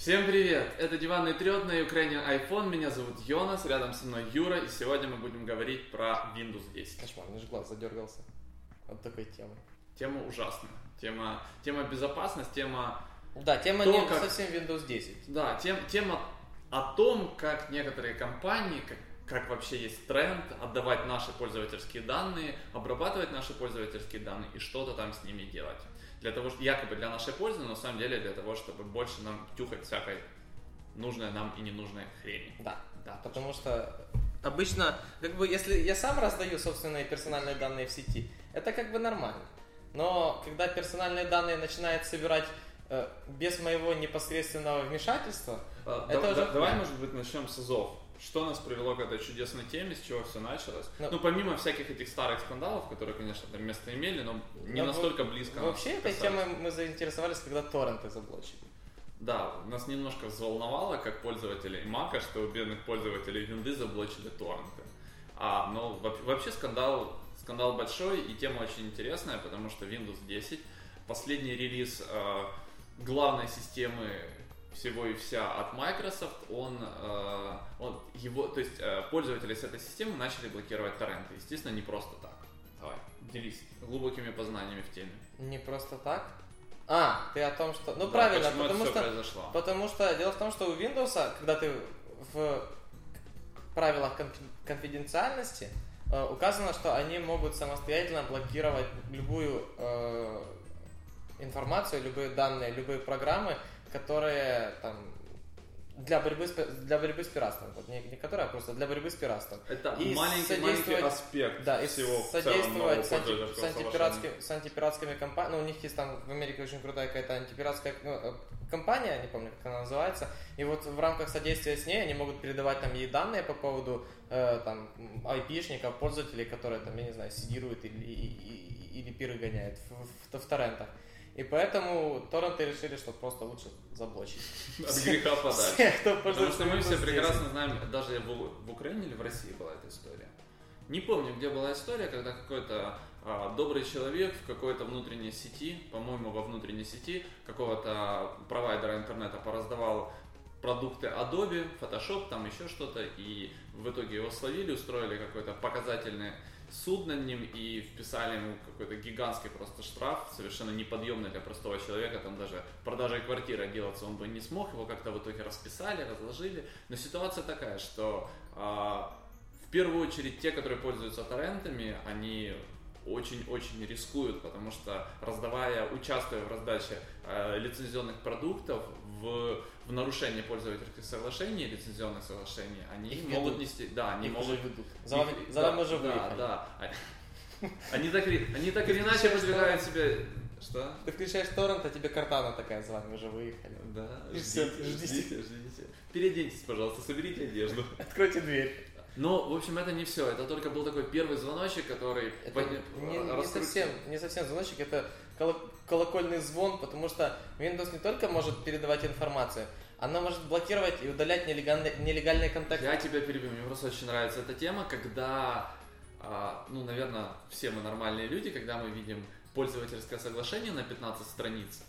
Всем привет! Это диванный трет на Ukrainian iPhone. Меня зовут Йонас, рядом со мной Юра. И сегодня мы будем говорить про Windows 10. Кошмар, же глаз задергался от такой темы. Тема ужасная. Тема, тема безопасность, тема... Да, тема То, не как- совсем Windows 10. Да, тем, тема о том, как некоторые компании, как, как вообще есть тренд отдавать наши пользовательские данные, обрабатывать наши пользовательские данные и что-то там с ними делать. Для того, что якобы для нашей пользы, но на самом деле для того, чтобы больше нам тюхать всякой нужной нам и ненужной хрени. Да. Да, Потому что обычно, как бы, если я сам раздаю собственные персональные данные в сети, это как бы нормально. Но когда персональные данные начинают собирать э, без моего непосредственного вмешательства, А, Это да- уже да- давай, может быть, начнем с АЗОВ. Что нас привело к этой чудесной теме, с чего все началось? Ну- Ну, помимо всяких этих старых скандалов, которые, конечно, там место имели, но не Ну, настолько близко. вообще этой темой мы заинтересовались, когда торренты заблочили. Да, нас немножко взволновало, как пользователей Мака, что у бедных пользователей винды заблочили торренты. А, но во- вообще скандал, скандал большой и тема очень интересная, потому что Windows 10, последний релиз э, главной системы всего и вся от Microsoft, он, э, он его, то есть э, пользователи с этой системы начали блокировать торренты. Естественно, не просто так. Давай, делись глубокими познаниями в теме. Не просто так. А, ты о том, что... Ну Да, правильно, потому что... произошло. Потому что дело в том, что у Windows, когда ты в правилах конфи- конфиденциальности э, указано, что они могут самостоятельно блокировать любую э, информацию, любые данные, любые программы, которые там для борьбы с, для борьбы с пиратством. Вот не, не которые, а просто для борьбы с пиратством. Это И маленький, маленький аспект Да, и всего в содействовать с, анти- с, антипиратскими, с антипиратскими компаниями. Ну, у них есть там в Америке очень крутая какая-то антипиратская ну, э, компания, не помню, как она называется. И вот в рамках содействия с ней они могут передавать там ей данные по поводу э, там айпишников, пользователей, которые там, я не знаю, сидируют или, и- и- или пиры гоняют в, в- в торрентах. И поэтому торренты решили, что просто лучше заблочить. От греха подальше. Потому что мы все Windows 10. прекрасно знаем, даже в, в Украине или в России была эта история. Не помню, где была история, когда какой-то а, добрый человек в какой-то внутренней сети, по-моему, во внутренней сети какого-то провайдера интернета пораздавал продукты Adobe, Photoshop, там еще что-то, и в итоге его словили, устроили какой-то показательный суд над ним и вписали ему какой-то гигантский просто штраф, совершенно неподъемный для простого человека, там даже продажей квартиры отделаться он бы не смог, его как-то в итоге расписали, разложили. Но ситуация такая, что а, в первую очередь те, которые пользуются торрентами, они очень-очень рискуют, потому что раздавая, участвуя в раздаче э, лицензионных продуктов в, в нарушении пользовательских соглашений, лицензионных соглашений, они Их могут ведут. нести, да, они Их могут ведут. За их- за да, уже да. Да, Они так, они так или иначе продвигают себя... Что? Ты включаешь торрент, а тебе картана такая, за вами уже выехали. Да, ждите, ждите. ждите, ждите. Переоденьтесь, пожалуйста, соберите одежду. Откройте дверь. Но, в общем, это не все. Это только был такой первый звоночек, который Это подня- не, не совсем, не совсем звоночек, это коло- колокольный звон, потому что Windows не только может передавать информацию, она может блокировать и удалять нелегальные, нелегальные контакты. Я тебя перебью, мне просто очень нравится эта тема, когда, а, ну, наверное, все мы нормальные люди, когда мы видим пользовательское соглашение на 15 страниц,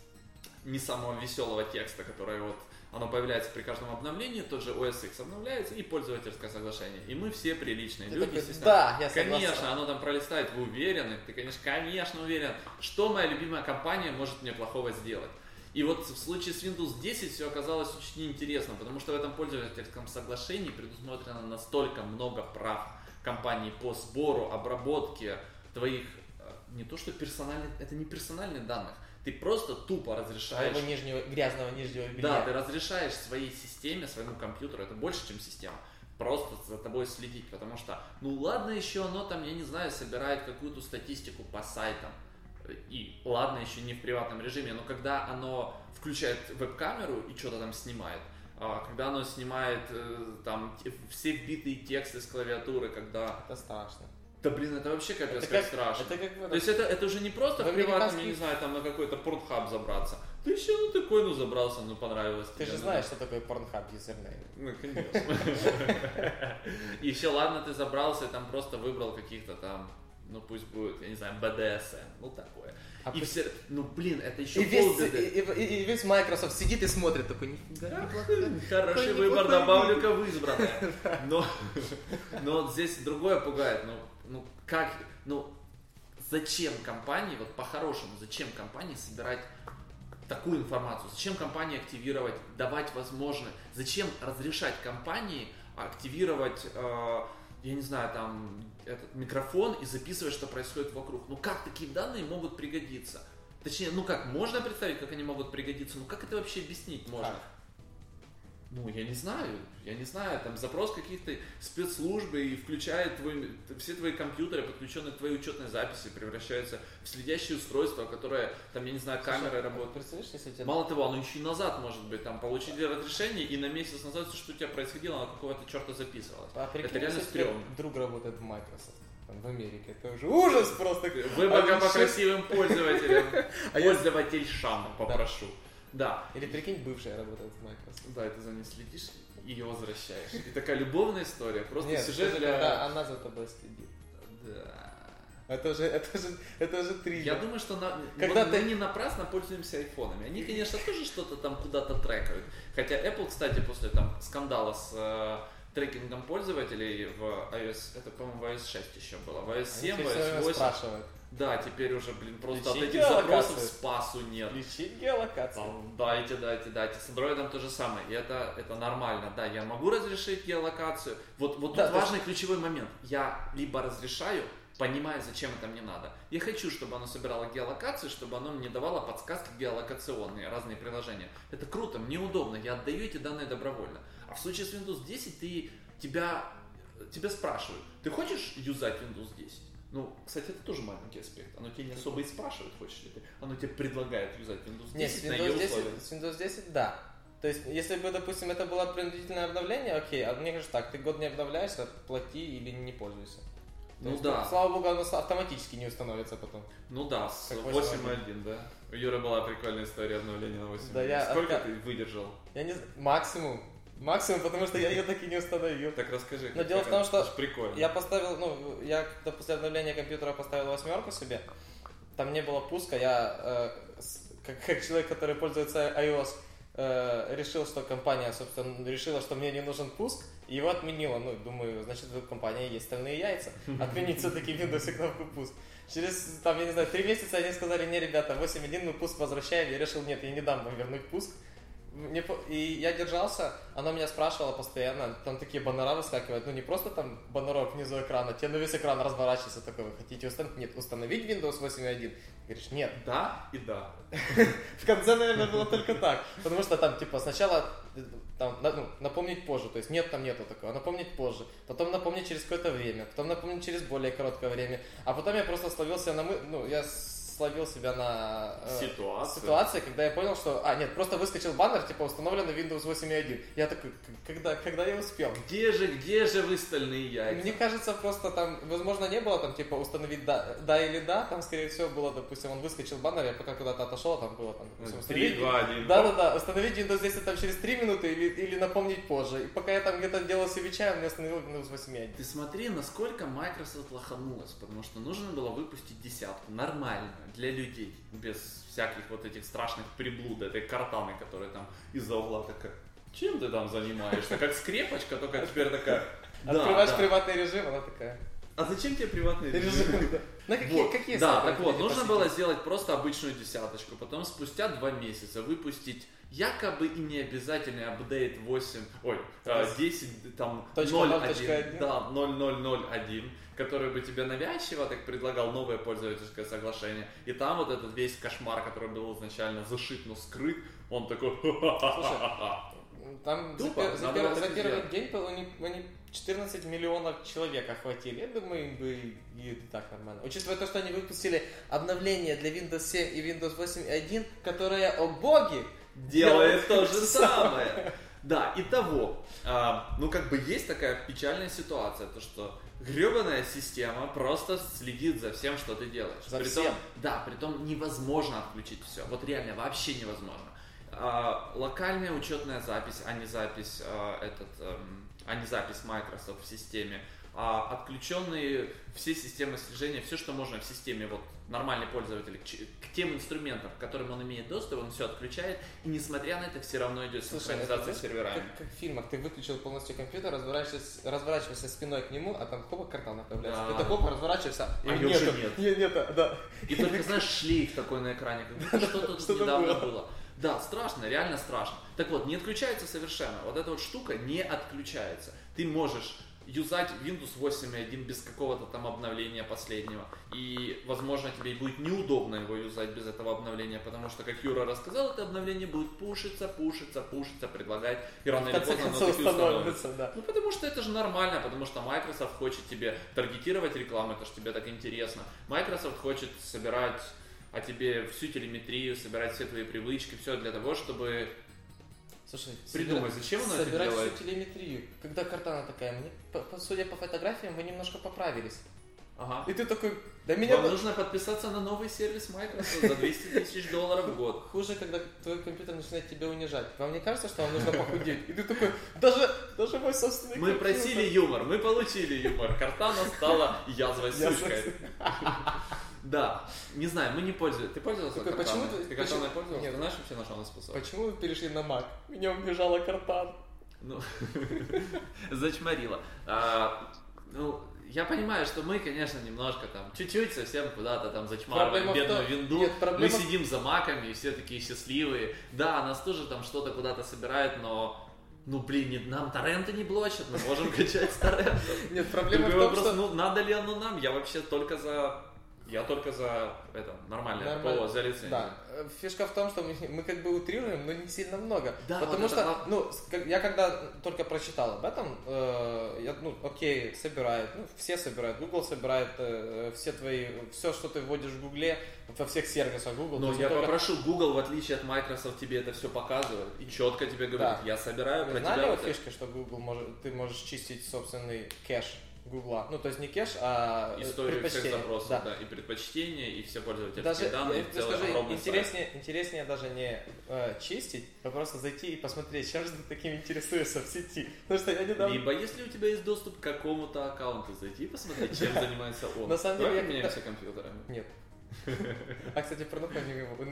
не самого веселого текста, которое вот оно появляется при каждом обновлении, тот же OS X обновляется и пользовательское соглашение. И мы все приличные Ты люди, такой, естественно. да, я согласен. Конечно, оно там пролистает, вы уверены? Ты, конечно, конечно уверен. Что моя любимая компания может мне плохого сделать? И вот в случае с Windows 10 все оказалось очень интересно, потому что в этом пользовательском соглашении предусмотрено настолько много прав компаний по сбору, обработке твоих э, не то что персональных, это не персональных данных, ты просто тупо разрешаешь Своего нижнего, грязного нижнего белья. да, ты разрешаешь своей системе, своему компьютеру, это больше, чем система, просто за тобой следить, потому что, ну ладно еще оно там, я не знаю, собирает какую-то статистику по сайтам, и ладно еще не в приватном режиме, но когда оно включает веб-камеру и что-то там снимает, а, когда оно снимает э, там все вбитые тексты с клавиатуры, когда... Это страшно. Да блин, это вообще капец Это как как- страшно. Это как То есть это, это уже не просто В в приватном, я не знаю, там на какой-то портхаб забраться. Ты еще ну такой, ну забрался, ну понравилось Ты тебе, же ну, знаешь, что такое Pornhub юзернейм. Ну, конечно. И еще, ладно, ты забрался и там просто выбрал каких-то там, ну пусть будет, я не знаю, BDSM, ну такое. А и все, ну блин, это еще И весь, полбеды. и, и- и весь Microsoft сидит и смотрит такой, нифига, неплохо. Хороший Какой выбор, неплохой добавлю-ка в избранное. Но, но здесь другое пугает. Ну, ну как, ну зачем компании, вот по-хорошему, зачем компании собирать такую информацию? Зачем компании активировать, давать возможность? Зачем разрешать компании активировать, э, я не знаю, там этот микрофон и записывать, что происходит вокруг? Ну как такие данные могут пригодиться? Точнее, ну как, можно представить, как они могут пригодиться, ну как это вообще объяснить можно? Как? Ну, я не знаю, я не знаю, там запрос каких-то спецслужб и включает твой, все твои компьютеры, подключенные к твоей учетной записи, превращаются в следящее устройство, которое, там, я не знаю, камеры Слушай, работают. Представляешь, если тебя... Мало того, оно еще и назад может быть, там, получили разрешение, и на месяц назад все, что у тебя происходило, оно какого-то черта записывалось. А это реально стрёмно. друг работает в Microsoft, в Америке, это уже ужас просто. Выборка А по красивым пользователям, А я- пользовательшам попрошу. Да, Или прикинь, бывшая работает в Microsoft. да, и ты за ней следишь и ее возвращаешь. И такая любовная история, просто Нет, сюжет это для... когда она за тобой следит. Да. Это же, это же, это же триллер. Я думаю, что на, Когда мы, ты- мы не напрасно пользуемся айфонами. Они, конечно, тоже что-то там куда-то трекают. Хотя Apple, кстати, после там скандала с э, трекингом пользователей в iOS, это, по-моему, в iOS 6 еще было, в iOS Они 7, тебя в iOS 8. спрашивают. Да, теперь уже, блин, просто от Включи этих запросов спасу нет. Включить геолокацию. Там, дайте, дайте, дайте. С Android то же самое. И это, это нормально. Да, я могу разрешить геолокацию. Вот, вот Да, тут важный ключевой момент. Я либо разрешаю, понимая, зачем это мне надо. Я хочу, чтобы оно собирало геолокацию, чтобы оно мне давало подсказки геолокационные, разные приложения. Это круто, мне удобно, я отдаю эти данные добровольно. А в случае с Windows 10 ты, тебя, тебя спрашивают, ты хочешь юзать Windows 10? Ну, кстати, это тоже маленький аспект. Оно тебя не особо и спрашивает, хочешь ли ты. Оно тебе предлагает юзать Windows 10 Нет, с Windows 10, условиях. с Windows 10, да. То есть, если бы, допустим, это было принудительное обновление, окей, а мне кажется так, ты год не обновляешься, плати или не пользуйся. То Ну есть, да. Слава богу, оно автоматически не установится потом. Ну да, с Как 8.1, да. У Юры была прикольная история обновления на 8.1. Да я Сколько отка- ты выдержал? Я не знаю, максимум. Максимум, потому что я ее так и не установил. Так расскажи. Но дело в том, что прикольно. Я поставил, ну, я когда после обновления компьютера поставил восьмерку себе, там не было пуска, я э, как, как человек, который пользуется iOS, э, решил, что компания, собственно, решила, что мне не нужен пуск, и его отменила. Ну, думаю, значит, у компании есть стальные яйца. Отменить все-таки Windows и кнопку пуск. Через, там, я не знаю, три месяца они сказали, не, ребята, 8.1 мы пуск возвращаем. Я решил, нет, я не дам вам вернуть пуск. Мне и я держался, она меня спрашивала постоянно, там такие баннера выскакивают, ну не просто там баннерок внизу экрана, тебе на весь экран разворачивается такой, вы хотите установить? Нет, установить Windows 8.1? Говоришь, нет. Да и да. В конце, наверное, было только так, потому что там, типа, сначала там, ну, напомнить позже, то есть нет, там нету такого, напомнить позже, потом напомнить через какое-то время, потом напомнить через более короткое время, а потом я просто словился на мы, ну, я словил себя на э, Ситуация. ситуации, когда я понял, что, а, нет, просто выскочил баннер, типа, установлен на Windows 8.1. Я такой, «К- когда, когда я успел? Где же, где же вы стальные яйца? Мне кажется, просто там, возможно, не было там, типа, установить да, да или да, там, скорее всего, было, допустим, он выскочил баннер, я пока куда-то отошел, там было, там, допустим, 3, установить- 2, 1. Да-да-да, установить Windows 10 там через 3 минуты или, или напомнить позже. И пока я там где-то делал себе чай, он мне установил Windows 8.1. Ты смотри, насколько Microsoft лоханулась, потому что нужно было выпустить десятку, нормально, для людей, без всяких вот этих страшных приблуд, этой картаны, которая там из-за угла такая, чем ты там занимаешься? Как скрепочка, только теперь такая, да, Открываешь да. приватный режим, она такая. А зачем тебе? Режим, да. На какие, Вот. какие да, так вот, нужно посетить? было сделать просто обычную десяточку, потом спустя два месяца выпустить якобы и не обязательный апдейт 8, ой, э, 10, там, Точка 0.1, ноль, точка один. да, 0001, который бы тебе навязчиво так предлагал новое пользовательское соглашение, и там вот этот весь кошмар, который был изначально зашит, но скрыт, он такой, «Ха-ха-ха-ха-ха». Там за, Тупо, за пер- за первый день по- они, они 14 миллионов человек охватили. Я думаю, им бы и, так нормально. Учитывая то, что они выпустили обновление для Windows 7 и Windows 8.1, которое, о боги, делает то же самое. Да, и того, а, ну как бы есть такая печальная ситуация, то что гребаная система просто следит за всем, что ты делаешь. За Притом- всем. Да, притом невозможно отключить все. Вот реально вообще невозможно. А, локальная учетная запись, а не запись а, этот, эм, а не запись Microsoft в системе а, отключенные все системы слежения, все, что можно в системе вот нормальный пользователь к, тем инструментам, к которым он имеет доступ, он все отключает, и несмотря на это, все равно идет синхронизация это, с серверами. Как, как в фильмах, ты выключил полностью компьютер, разворачиваешься, разворачиваешься спиной к нему, а там хопа картана появляется. Да. Это хопа, разворачиваешься, А нету. уже нет. Нет, нет, да. И только, знаешь, шлейф такой на экране, как будто что-то тут недавно было. Да, страшно, реально страшно. Так вот, не отключается совершенно. Вот эта вот штука не отключается. Ты можешь юзать Windows 8.1 без какого-то там обновления последнего. И, возможно, тебе будет неудобно его юзать без этого обновления, потому что, как Юра рассказал, это обновление будет пушиться, пушиться, пушиться, предлагать, и рано или поздно оно таки установится, да. Ну, потому что это же нормально, потому что Microsoft хочет тебе таргетировать рекламу, это же тебе так интересно. Microsoft хочет собирать о тебе всю телеметрию, собирать все твои привычки, все для того, чтобы Слушай, Придумай, собира- зачем оно это собирать делает? всю телеметрию. Когда картана такая, мне, по- судя по фотографиям, вы немножко поправились. Ага. И ты такой, да меня Вам нужно подписаться на новый сервис Microsoft за 200 тысяч долларов в год. Хуже, когда твой компьютер начинает тебя унижать. Вам не кажется, что вам нужно похудеть? И ты такой, даже, даже мой собственный Мы компьютер». просили юмор, мы получили юмор. Картана стала Язвой сучкой. Да, не знаю, мы не пользуемся. Ты пользовался Такой, почему ты- Ты почему- пользовался? Нет. Ты знаешь вообще, на что она способна? Почему вы перешли на Mac? Меня унижала картан. Ну, зачморила. А, ну, я понимаю, что мы, конечно, немножко там, чуть-чуть совсем куда-то там зачмариваем в бедную том- винду. нет, Мы проблема- сидим за маками, и все такие счастливые. Да, нас тоже там что-то куда-то собирает, но ну, блин, не- нам торренты не блочат, мы можем качать с. Нет, проблема в Другой том, вопрос, что... ну, надо ли оно нам? Я вообще только за... Я только за это, нормальное Нормально. ПО, за лицензию. Да, фишка в том, что мы, мы как бы утрируем, но не сильно много. Да, Потому вот что, это ну, я когда только прочитал об этом, э, я, ну, окей, собирает, ну, все собирают, Google собирает э, все твои, все, что ты вводишь в Гугле, во всех сервисах Google. Но я только- попрошу, Google, в отличие от Microsoft, тебе это все показывает и четко тебе говорит, Да. я собираю Вы про знали тебя вот вот это». фишка, что Google может, ты можешь чистить собственный кэш Гугла? Ну, то есть не кэш, а э, историю всех запросов, Да. да. и предпочтения, и все пользовательские Даже, данные, я в тебе целом скажу, огромный сайт. интереснее, интереснее даже не э, чистить, а просто зайти и посмотреть, чем же ты таким интересуешься в сети. Потому что я недавно... Либо, если у тебя есть доступ к какому-то аккаунту, зайти и посмотреть, чем занимается он. На самом деле, Давай я поменяемся компьютерами. Нет. А, кстати, порнуху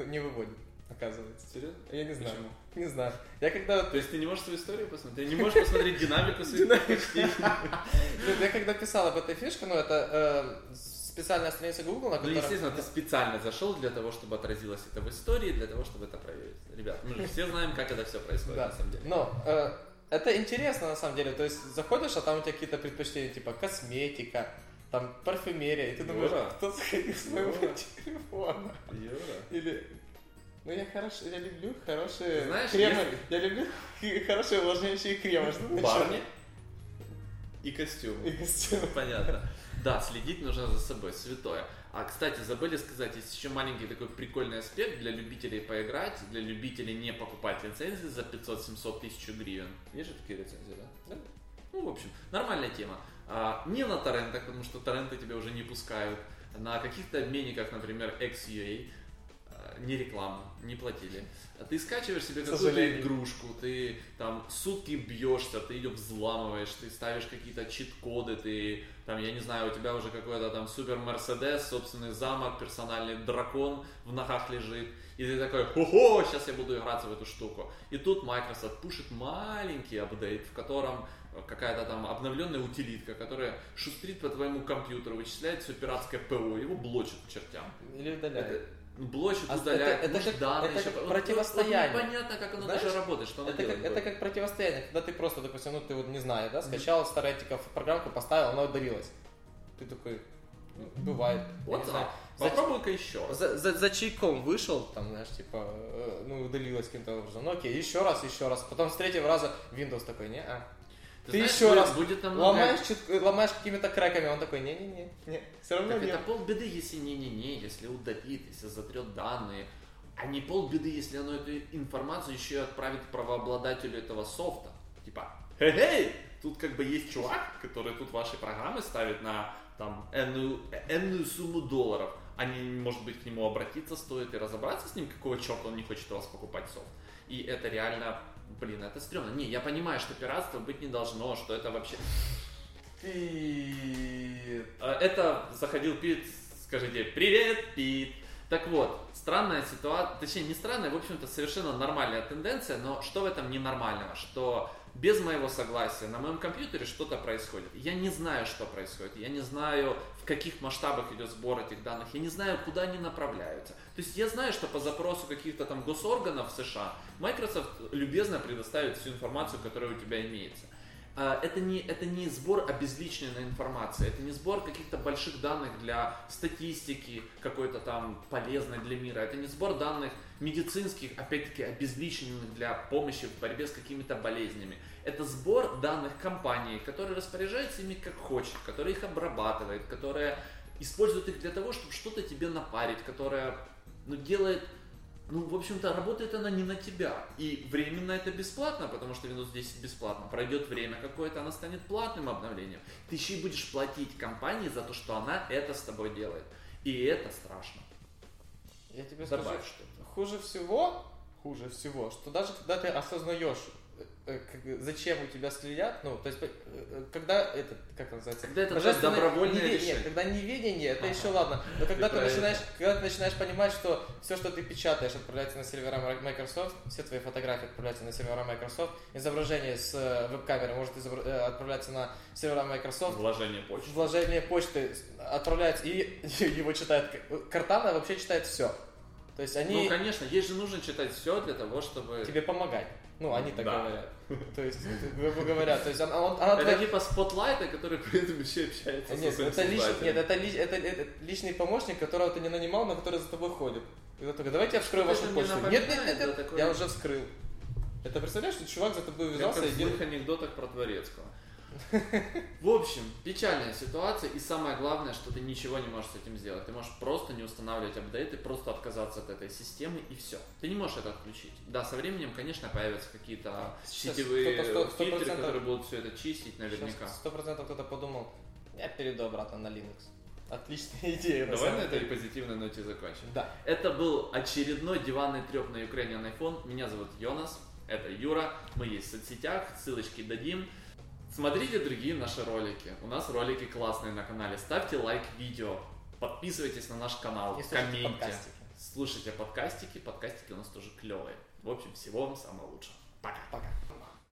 не выводит, оказывается. Серьезно? Я не знаю. Почему? Не знаю. Я когда... То есть ты не можешь свою историю посмотреть? Ты не можешь посмотреть динамику своих Я когда писал об этой фишке, ну, это э, специальная страница Google, на Ну, которой... естественно, ты специально зашел для того, чтобы отразилось это в истории, для того, чтобы это проверить. Ребят, мы же все знаем, как это все происходит на самом деле. Но э, это интересно на самом деле. То есть заходишь, а там у тебя какие-то предпочтения, типа косметика, там парфюмерия, и ты думаешь, Юра. кто заходил с моего телефона? Юра. Или ну я хорош, я люблю хорошие Знаешь, кремы, если- я люблю хорошие увлажняющие кремы. Что ты Барни и костюм. И костюмы. Понятно. Да, следить нужно за собой, святое. А, кстати, забыли сказать, есть еще маленький такой прикольный аспект для любителей поиграть, для любителей не покупать лицензии за 500-700 тысяч гривен. Есть же такие лицензии, да? Да. Ну, в общем, нормальная тема. А, не на торрентах, потому что торренты тебя уже не пускают. На каких-то обменниках, например, XUA, не реклама, не платили. А Ты скачиваешь себе какую-то игрушку, ты там сутки бьешься, ты ее взламываешь, ты ставишь какие-то чит-коды, ты там, я не знаю, у тебя уже какой-то там супер Мерседес, собственный замок, персональный дракон в ногах лежит, и ты такой, хо-хо, сейчас я буду играться в эту штуку. И тут Microsoft пушит маленький апдейт, в котором какая-то там обновленная утилитка, которая шустрит по твоему компьютеру, вычисляет все пиратское ПО, его блочит к чертям. Или удаляет. Это, блочит, А удаляет, это- это как- данные это еще- как вот- противостояние. Вот, непонятно, как оно Знаешь, даже работает, что оно Это как, делает. это как противостояние, когда ты просто, допустим, ну ты вот не знаю, да, скачал с Таретиков программку, поставил, она удалилась. Ты такой, ну, бывает. Вот так. Попробуй-ка еще. За, за, за чайком вышел, там, знаешь, типа, э, ну, удалилось каким-то образом. Ну, окей, еще раз, еще раз. Потом с третьего раза Windows такой, не, а. Ты знаешь, еще будет- раз будет намного... Ломаешь, чуть- ломаешь какими-то креками, он такой, не-не-не, не, все равно Так нет. это полбеды, если не-не-не, если удалит, если затрет данные. А не полбеды, если оно эту информацию еще и отправит правообладателю этого софта. Типа, хей-хей, тут как бы есть чувак, который тут ваши программы ставит на там энную, энную сумму долларов. Не, может быть, к нему обратиться стоит и разобраться с ним, какого черта он не хочет у вас покупать софт. И это реально, блин, это стрёмно. Не, я понимаю, что пиратство быть не должно, что это вообще... Пит. А, Это заходил Пит, скажите, привет, Пит. Так вот, странная ситуация, точнее не странная, в общем-то совершенно нормальная тенденция, но что в этом ненормального? Что без моего согласия на моем компьютере что-то происходит. Я не знаю, что происходит, я не знаю, в каких масштабах идет сбор этих данных, я не знаю, куда они направляются. То есть я знаю, что по запросу каких-то там госорганов в США Microsoft любезно предоставит всю информацию, которая у тебя имеется. А, Это не, это не сбор обезличенной информации, это не сбор каких-то больших данных для статистики, какой-то там полезной для мира, это не сбор данных медицинских, опять-таки обезличенных для помощи в борьбе с какими-то болезнями. Это сбор данных компании, которая распоряжается ими как хочет, которая их обрабатывает, которая использует их для того, чтобы что-то тебе напарить, которая ну, делает ну, в общем-то, работает она не на тебя. И временно это бесплатно, потому что Windows 10 бесплатно. Пройдет время какое-то, она станет платным обновлением. Ты еще и будешь платить компании за то, что она это с тобой делает. И это страшно. Я тебе скажу, Добавь что-то. хуже всего, хуже всего, что даже когда ты осознаешь, зачем у тебя следят, ну, то есть, э, э, когда это, как называется? Когда это Божественное добровольное неве- решение. Нет, когда неведение, это Ага. еще ладно. Но когда Ты ты, начинаешь, когда ты начинаешь понимать, что все, что ты печатаешь, отправляется на сервера Microsoft, все твои фотографии отправляются на сервера Microsoft, изображение с э, веб-камеры может э, отправляться на сервера Microsoft, Вложение почты. вложение почты отправляется, и его читает Картана вообще читает все. То есть они Ну, конечно, ей же нужно читать все для того, чтобы... тебе помогать. Ну, они так Да. говорят. То есть, грубо говоря, то есть она, он- она Это твоя- типа спотлайта, который при этом еще общается Нет, со это, лич- нет это, лич- это, это личный помощник, которого ты не нанимал, но который за тобой ходит. И такой, давайте я вскрою вашу почту. Нет, нет, нет, нет, такое. я уже вскрыл. Это представляешь, что чувак за тобой Как увязался в и злых анекдотах про Творецкого. В общем, печальная ситуация, и самое главное, что ты ничего не можешь с этим сделать. Ты можешь просто не устанавливать апдейты, просто отказаться от этой системы, и все. Ты не можешь это отключить. Да, со временем, конечно, появятся какие-то Сейчас сетевые сто- сто- сто фильтры, процентов- которые будут все это чистить наверняка. Сто процентов кто-то подумал, я перейду обратно на Linux. Отличная идея. на Давай на самом этой позитивной ноте закончим. Да. Это был очередной диванный треп на Ukrainian iPhone. Меня зовут Йонас, это Юра. Мы есть в соцсетях, ссылочки дадим. Смотрите другие наши ролики. У нас ролики классные на канале. Ставьте лайк видео. Подписывайтесь на наш канал, И комменте. подкастики. Слушайте подкастики. Подкастики у нас тоже клевые. В общем, всего вам самого лучшего. Пока. Пока.